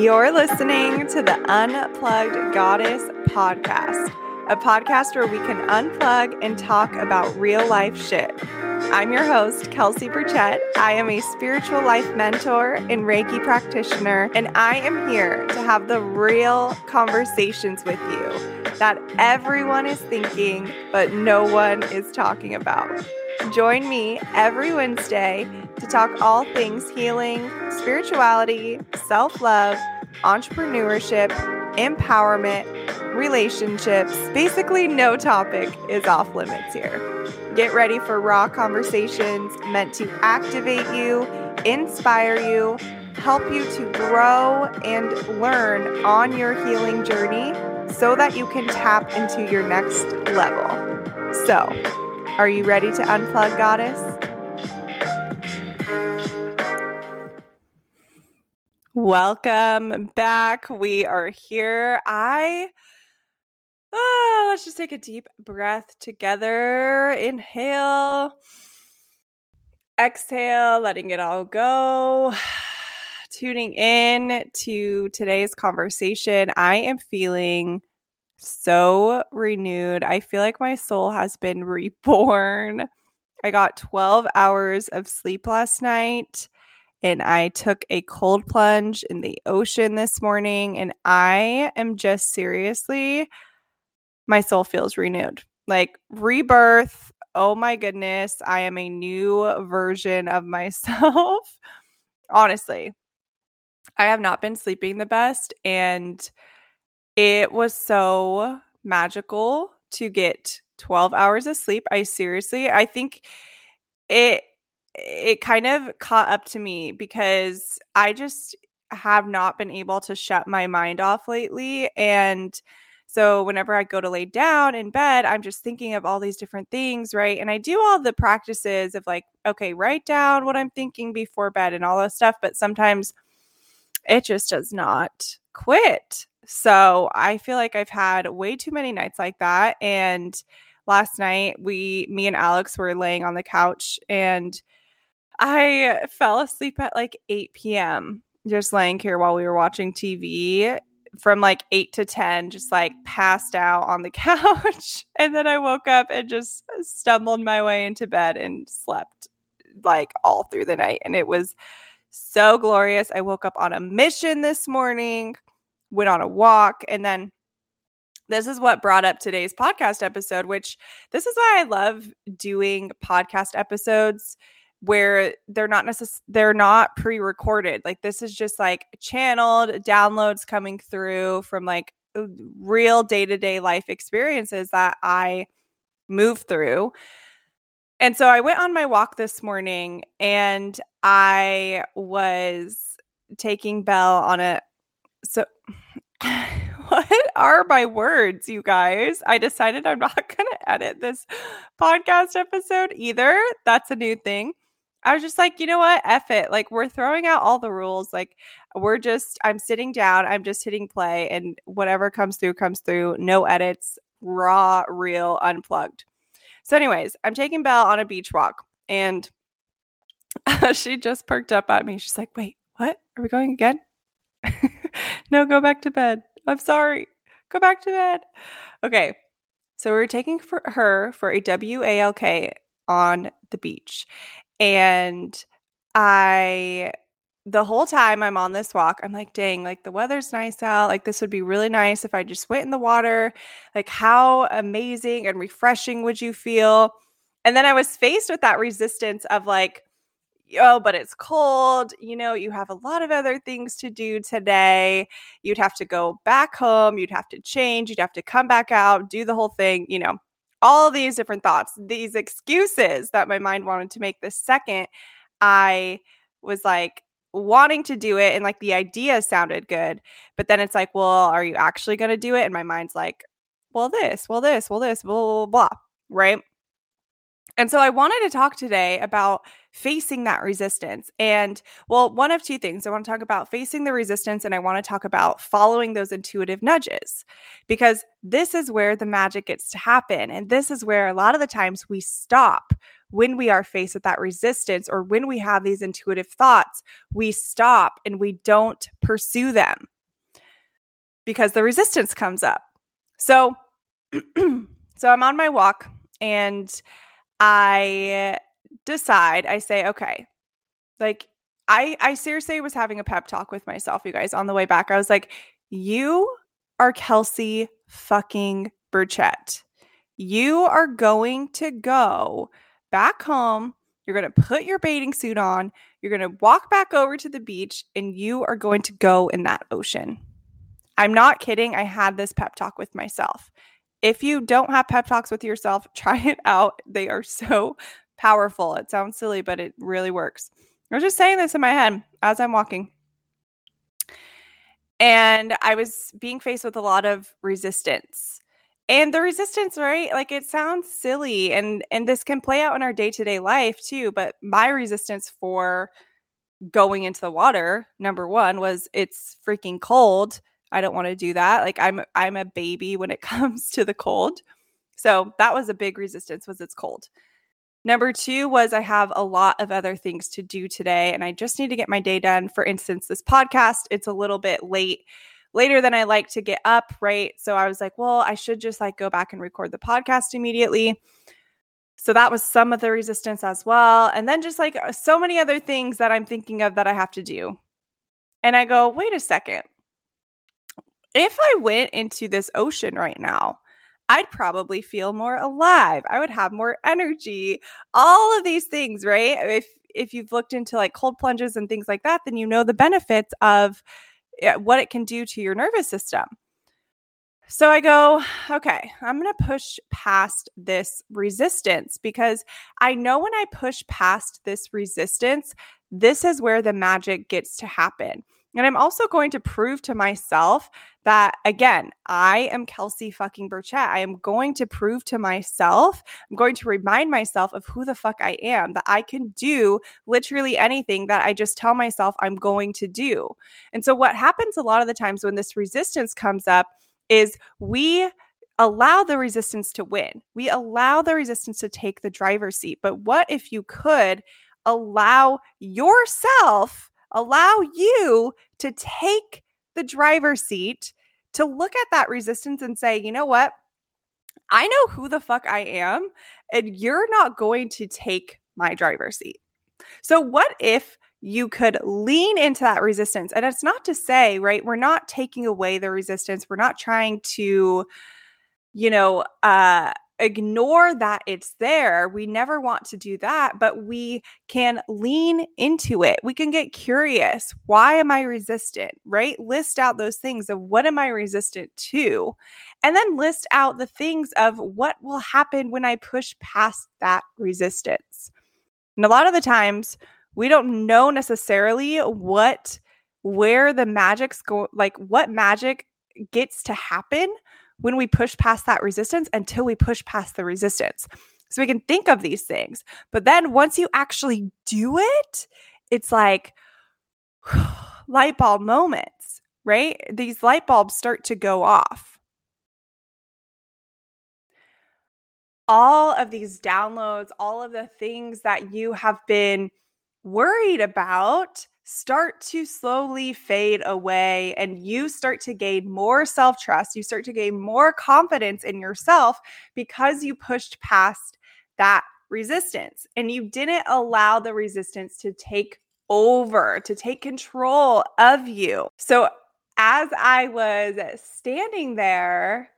You're listening to the Unplugged Goddess podcast, a podcast where we can unplug and talk about real life shit. I'm your host, Kelsey Burchett. I am a spiritual life mentor and Reiki practitioner, and I am here to have the real conversations with you that everyone is thinking, but no one is talking about. Join me every Wednesday to talk all things healing, spirituality, self love, entrepreneurship, empowerment, relationships. Basically, no topic is off limits here. Get ready for raw conversations meant to activate you, inspire you, help you to grow and learn on your healing journey so that you can tap into your next level. So, are you ready to unplug, Goddess? Welcome back. We are here. I oh, let's just take a deep breath together. Inhale. Exhale, letting it all go. Tuning in to today's conversation. I am feeling so renewed. I feel like my soul has been reborn. I got 12 hours of sleep last night and I took a cold plunge in the ocean this morning and I am just seriously my soul feels renewed. Like rebirth. Oh my goodness, I am a new version of myself. Honestly, I have not been sleeping the best and it was so magical to get 12 hours of sleep. I seriously, I think it it kind of caught up to me because I just have not been able to shut my mind off lately and so whenever I go to lay down in bed, I'm just thinking of all these different things, right? And I do all the practices of like, okay, write down what I'm thinking before bed and all that stuff, but sometimes it just does not quit. So I feel like I've had way too many nights like that. And last night, we, me and Alex were laying on the couch and I fell asleep at like 8 p.m. just laying here while we were watching TV from like 8 to 10 just like passed out on the couch and then I woke up and just stumbled my way into bed and slept like all through the night and it was so glorious. I woke up on a mission this morning went on a walk, and then this is what brought up today's podcast episode, which this is why I love doing podcast episodes where they're not necessarily they're not pre-recorded. Like this is just like channeled downloads coming through from like uh, real day-to-day life experiences that I move through. And so I went on my walk this morning and I was taking Belle on a so what are my words, you guys? I decided I'm not going to edit this podcast episode either. That's a new thing. I was just like, you know what? F it. Like, we're throwing out all the rules. Like, we're just, I'm sitting down, I'm just hitting play, and whatever comes through, comes through. No edits, raw, real, unplugged. So, anyways, I'm taking Belle on a beach walk, and she just perked up at me. She's like, wait, what? Are we going again? no, go back to bed. I'm sorry. Go back to bed. Okay. So we're taking for her for a WALK on the beach. And I the whole time I'm on this walk, I'm like, dang, like the weather's nice out. Like, this would be really nice if I just went in the water. Like, how amazing and refreshing would you feel? And then I was faced with that resistance of like, oh, but it's cold. You know, you have a lot of other things to do today. You'd have to go back home. You'd have to change. You'd have to come back out, do the whole thing, you know, all these different thoughts, these excuses that my mind wanted to make the second I was like, wanting to do it and like the idea sounded good but then it's like well are you actually going to do it? And my mind's like well this well this well this blah blah blah, blah right? And so I wanted to talk today about facing that resistance. And well, one of two things. I want to talk about facing the resistance and I want to talk about following those intuitive nudges because this is where the magic gets to happen. And this is where a lot of the times we stop. when we are faced with that resistance or when we have these intuitive thoughts, we stop and we don't pursue them because the resistance comes up. So, so I'm on my walk and I decide, I say, okay, like I I seriously was having a pep talk with myself, you guys, on the way back. I was like, you are Kelsey fucking Burchett. You are going to go back home. You're going to put your bathing suit on. You're going to walk back over to the beach and you are going to go in that ocean. I'm not kidding. I had this pep talk with myself. If you don't have pep talks with yourself, try it out. They are so powerful. It sounds silly, but it really works. I was just saying this in my head as I'm walking. And I was being faced with a lot of resistance. And the resistance, right? Like it sounds silly and and this can play out in our day-to-day life too, but my resistance for going into the water, number 1 was it's freaking cold. I don't want to do that. Like I'm I'm a baby when it comes to the cold. So that was a big resistance was it's cold. Number two was I have a lot of other things to do today and I just need to get my day done. For instance, this podcast, it's a little bit late, later than I like to get up, right? So I was like, well, I should just like go back and record the podcast immediately. So that was some of the resistance as well. And then just like uh, so many other things that I'm thinking of that I have to do. And I go, wait a second. If I went into this ocean right now, I'd probably feel more alive. I would have more energy. All of these things, right? If if you've looked into like cold plunges and things like that, then you know the benefits of eh, what it can do to your nervous system. So I go, okay, I'm going to push past this resistance because I know when I push past this resistance, this is where the magic gets to happen. And I'm also going to prove to myself that, again, I am Kelsey fucking Burchett. I am going to prove to myself, I'm going to remind myself of who the fuck I am, that I can do literally anything that I just tell myself I'm going to do. And so, what happens a lot of the times when this resistance comes up is we allow the resistance to win. We allow the resistance to take the driver's seat. But what if you could allow yourself? Allow you to take the driver's seat to look at that resistance and say, you know what? I know who the fuck I am, and you're not going to take my driver's seat. So, what if you could lean into that resistance? And it's not to say, right, we're not taking away the resistance, we're not trying to, you know, uh, ignore that it's there. We never want to do that, but we can lean into it. We can get curious. Why am I resistant? Right? List out those things of what am I resistant to? And then list out the things of what will happen when I push past that resistance. And a lot of the times, we don't know necessarily what where the magic's go like what magic gets to happen when we push past that resistance until we push past the resistance. So we can think of these things. But then once you actually do it, it's like light bulb moments, right? These light bulbs start to go off. All of these downloads, all of the things that you have been worried about start to slowly fade away and you start to gain more self trust. You start to gain more confidence in yourself because you pushed past that resistance and you didn't allow the resistance to take over, to take control of you. So, as I was standing there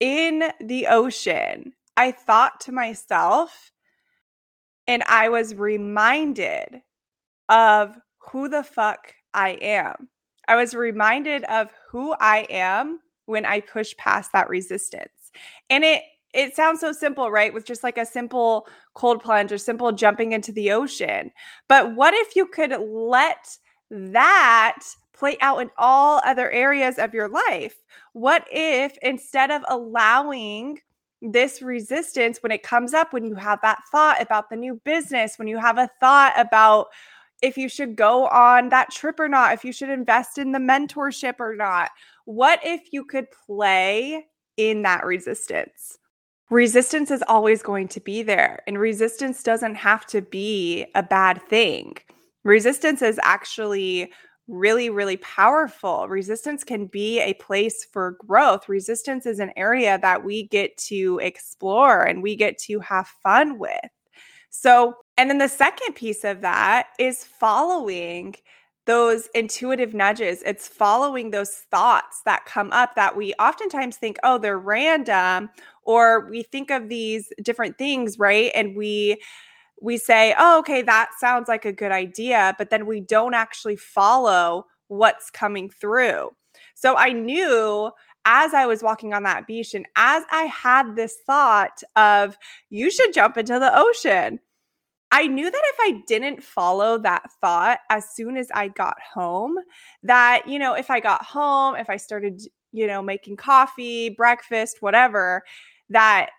in the ocean, I thought to myself, and I was reminded of who the fuck I am. I was reminded of who I am when I push past that resistance. And it it sounds so simple, right? With just like a simple cold plunge or simple jumping into the ocean. But what if you could let that play out in all other areas of your life? What if instead of allowing this resistance when it comes up, when you have that thought about the new business, when you have a thought about if you should go on that trip or not, if you should invest in the mentorship or not. What if you could play in that resistance? resistance is always going to be there. And resistance doesn't have to be a bad thing. Resistance is actually really, really powerful. Resistance can be a place for growth. Resistance is an area that we get to explore and we get to have fun with. So, and then the second piece of that is following those intuitive nudges. It's following those thoughts that come up that we oftentimes think, oh, they're random, or we think of these different things, right? And we, we say, oh, okay, that sounds like a good idea, but then we don't actually follow what's coming through. So I knew as I was walking on that beach and as I had this thought of, you should jump into the ocean, I knew that if I didn't follow that thought as soon as I got home, that, you know, if I got home, if I started, you know, making coffee, breakfast, whatever, that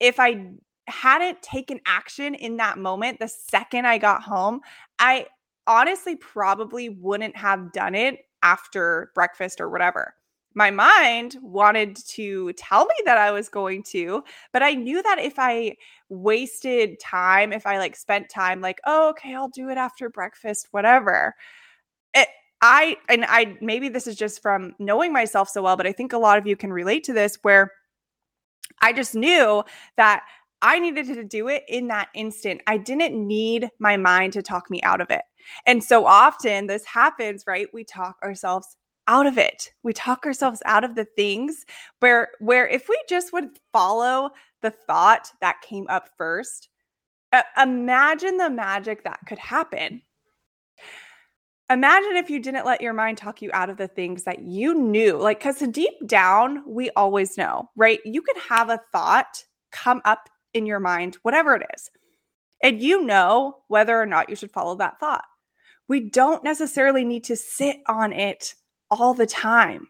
if I hadn't taken action in that moment, the second I got home, I honestly probably wouldn't have done it after breakfast or whatever. My mind wanted to tell me that I was going to, but I knew that if I wasted time, if I like spent time like, oh, okay, I'll do it after breakfast, whatever. It, I, and I, maybe this is just from knowing myself so well, but I think a lot of you can relate to this where I just knew that I needed to do it in that instant. I didn't need my mind to talk me out of it. And so often this happens, right? We talk ourselves out of it. We talk ourselves out of the things where where if we just would follow the thought that came up first, uh, imagine the magic that could happen. Imagine if you didn't let your mind talk you out of the things that you knew. Like cuz deep down, we always know, right? You could have a thought come up in your mind, whatever it is. And you know whether or not you should follow that thought. We don't necessarily need to sit on it all the time.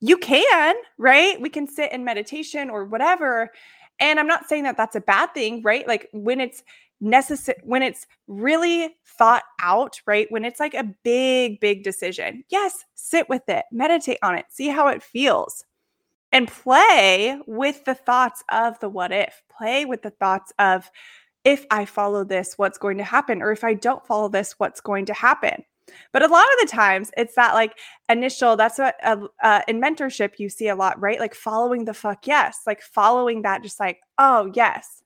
You can, right? We can sit in meditation or whatever. And I'm not saying that that's a bad thing, right? Like when it's necessary, when it's really thought out, right? When it's like a big, big decision, yes, sit with it, meditate on it, see how it feels and play with the thoughts of the what if, play with the thoughts of if I follow this, what's going to happen? Or if I don't follow this, what's going to happen? But a lot of the times it's that like initial, that's what uh, uh, in mentorship you see a lot, right? Like following the fuck yes, like following that, just like, oh, yes.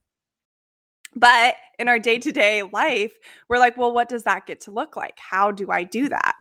But in our day to day life, we're like, well, what does that get to look like? How do I do that?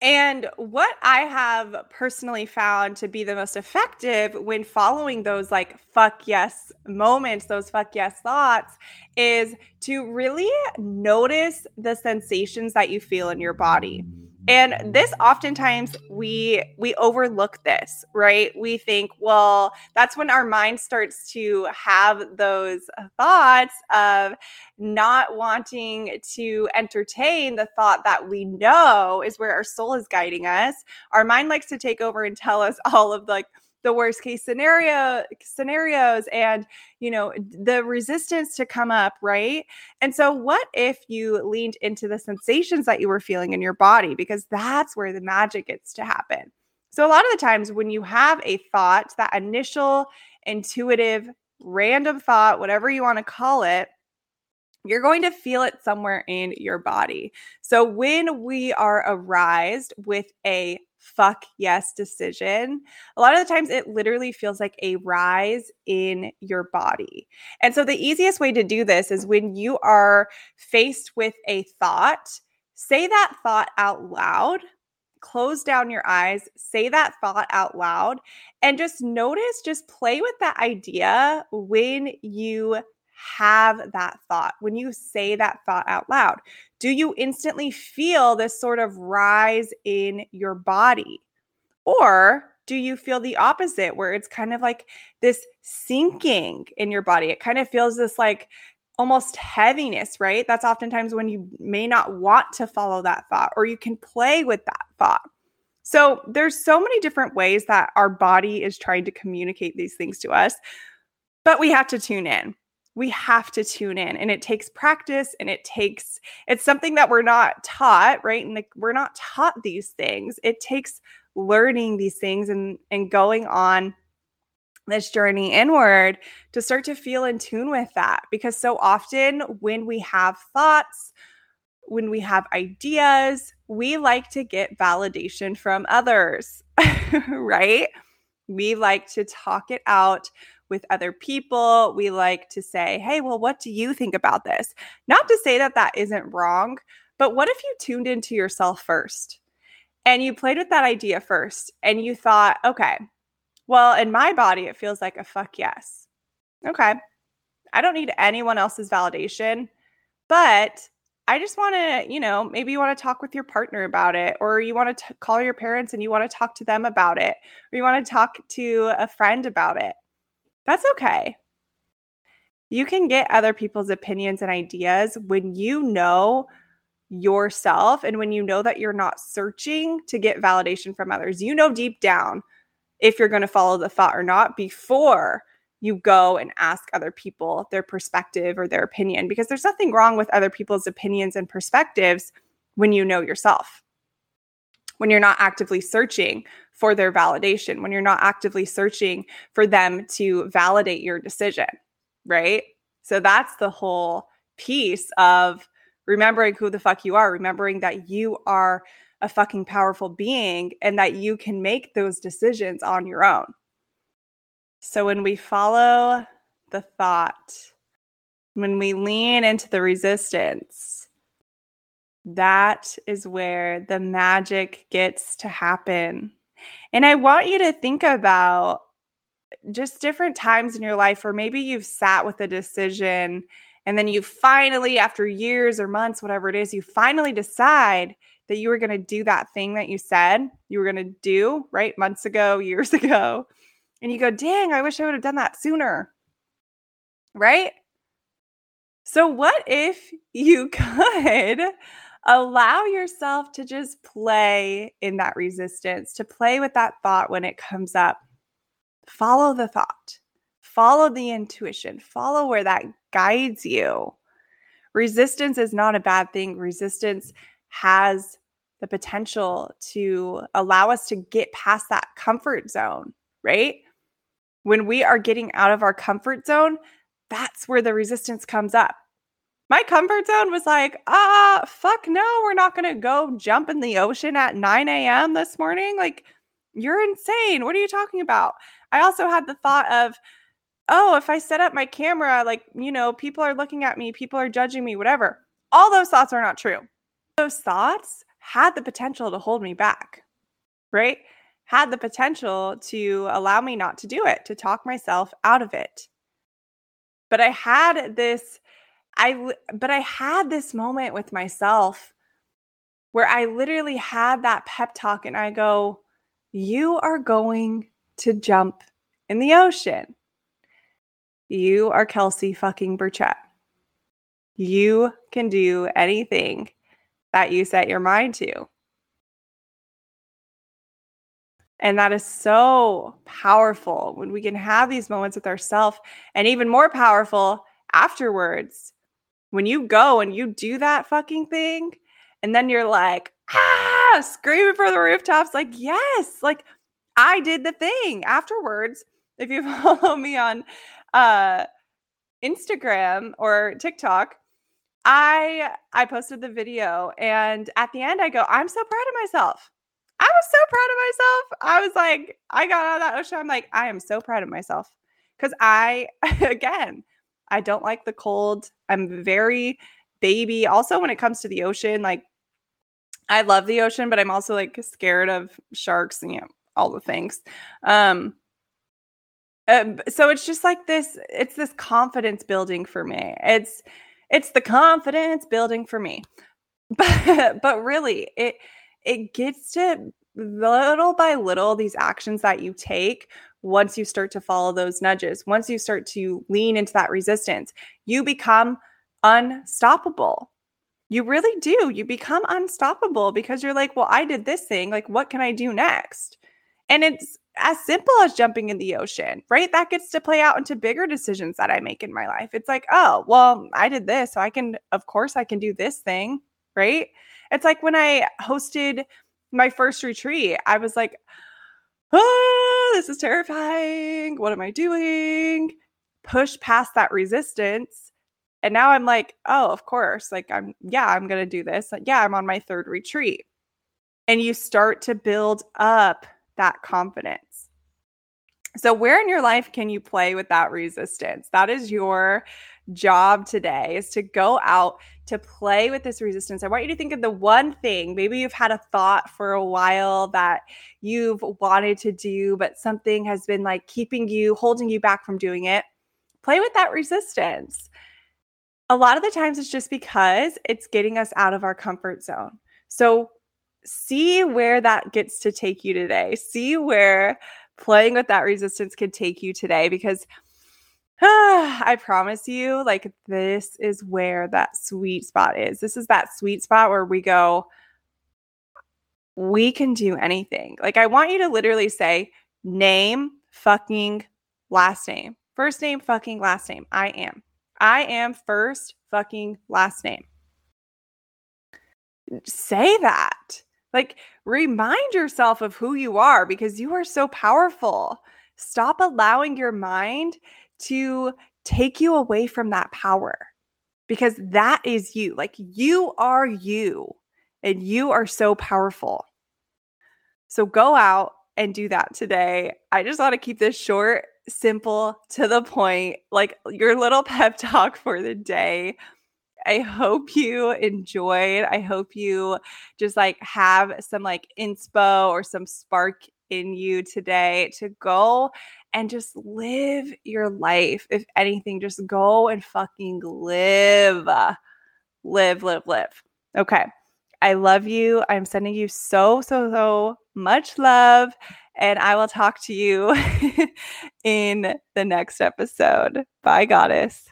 And what I have personally found to be the most effective when following those like fuck yes moments, those fuck yes thoughts, is to really notice the sensations that you feel in your body mm. And this oftentimes we we overlook this right? We think well that's when our mind starts to have those thoughts of not wanting to entertain the thought that we know is where our soul is guiding us. Our mind likes to take over and tell us all of like the worst case scenario scenarios and you know the resistance to come up right? And so what if you leaned into the sensations that you were feeling in your body? Because that's where the magic gets to happen. So a lot of the times when you have a thought that initial intuitive random thought whatever you want to call it you're going to feel it somewhere in your body. So when we are arised with a fuck yes decision, a lot of the times it literally feels like a rise in your body. And so the easiest way to do this is when you are faced with a thought, say that thought out loud. Close down your eyes, say that thought out loud, and just notice, just play with that idea when you have that thought, when you say that thought out loud, do you instantly feel this sort of rise in your body? Or do you feel the opposite, where it's kind of like this sinking in your body? It kind of feels this like almost heaviness, right? That's oftentimes when you may not want to follow that thought, or you can play with that thought. So there's so many different ways that our body is trying to communicate these things to us, but we have to tune in we have to tune in and it takes practice and it takes it's something that we're not taught right and like we're not taught these things it takes learning these things and and going on this journey inward to start to feel in tune with that. Because so often when we have thoughts, when we have ideas, we like to get validation from others, right? We like to talk it out with other people. We like to say, hey, well, what do you think about this? Not to say that that isn't wrong, but what if you tuned into yourself first and you played with that idea first and you thought, okay, well, in my body, it feels like a fuck yes. Okay. I don't need anyone else's validation, but I just want to, you know, maybe you want to talk with your partner about it, or you want to call your parents and you want to talk to them about it, or you want to talk to a friend about it. That's okay. You can get other people's opinions and ideas when you know yourself and when you know that you're not searching to get validation from others. You know deep down if you're going to follow the thought or not before you go and ask other people their perspective or their opinion because there's nothing wrong with other people's opinions and perspectives when you know yourself. When you're not actively searching for their validation, when you're not actively searching for them to validate your decision, right? So that's the whole piece of remembering who the fuck you are, remembering that you are a fucking powerful being and that you can make those decisions on your own. So when we follow the thought, when we lean into the resistance, that is where the magic gets to happen. And I want you to think about just different times in your life where maybe you've sat with a decision and then you finally, after years or months, whatever it is, you finally decide that you were going to do that thing that you said you were going to do, right? Months ago, years ago. And you go, dang, I wish I would have done that sooner. Right? So, what if you could allow yourself to just play in that resistance, to play with that thought when it comes up? Follow the thought, follow the intuition, follow where that guides you. Resistance is not a bad thing. Resistance has the potential to allow us to get past that comfort zone, right? When we are getting out of our comfort zone, that's where the resistance comes up. My comfort zone was like, ah, fuck no, we're not to go jump in the ocean at 9 a.m. this morning. Like, you're insane. What are you talking about? I also had the thought of, oh, if I set up my camera, like, you know, people are looking at me, people are judging me, whatever. All those thoughts are not true. Those thoughts had the potential to hold me back, right? Had the potential to allow me not to do it, to talk myself out of it. But I had this I but I had this moment with myself where I literally had that pep talk and I go, "You are going to jump in the ocean. You are Kelsey fucking Burchett. You can do anything that you set your mind to. And that is so powerful when we can have these moments with ourselves, and even more powerful afterwards. When you go and you do that fucking thing, and then you're like, ah, screaming for the rooftops, like, yes, like I did the thing afterwards. If you follow me on uh, Instagram or TikTok, I I posted the video and at the end I go, I'm so proud of myself. I was so proud of myself. I was like, I got out of that ocean. I'm like, I am so proud of myself. Cause I again, I don't like the cold. I'm very baby. Also, when it comes to the ocean, like I love the ocean, but I'm also like scared of sharks and you know, all the things. Um uh, so it's just like this it's this confidence building for me. It's it's the confidence building for me. But but really, it it gets to little by little these actions that you take once you start to follow those nudges, once you start to lean into that resistance, you become unstoppable. You really do. You become unstoppable because you're like, well, I did this thing. Like, what can I do next? And it's as simple as jumping in the ocean, right? That gets to play out into bigger decisions that I make in my life. It's like, oh, well, I did this. So I can, of course, I can do this thing, right? It's like when I hosted my first retreat, I was like, oh, this is terrifying. What am I doing? Push past that resistance. And now I'm like, oh, of course. Like, I'm, yeah, I'm going to do this. Like, yeah, I'm on my third retreat. And you start to build up that confidence. So, where in your life can you play with that resistance? That is your job today is to go out to play with this resistance. I want you to think of the one thing, maybe you've had a thought for a while that you've wanted to do, but something has been like keeping you, holding you back from doing it. Play with that resistance. A lot of the times it's just because it's getting us out of our comfort zone. So, see where that gets to take you today. See where playing with that resistance can take you today because I promise you, like, this is where that sweet spot is. This is that sweet spot where we go, we can do anything. Like, I want you to literally say, name, fucking, last name. First name, fucking, last name. I am. I am first, fucking, last name. Say that. Like, remind yourself of who you are because you are so powerful. Stop allowing your mind to take you away from that power because that is you. Like, you are you and you are so powerful. So, go out and do that today. I just want to keep this short, simple, to the point, like your little pep talk for the day. I hope you enjoyed. I hope you just like have some like inspo or some spark in you today to go and just live your life. If anything, just go and fucking live. Live, live, live. Okay. I love you. I'm sending you so, so, so much love. And I will talk to you in the next episode. Bye, goddess.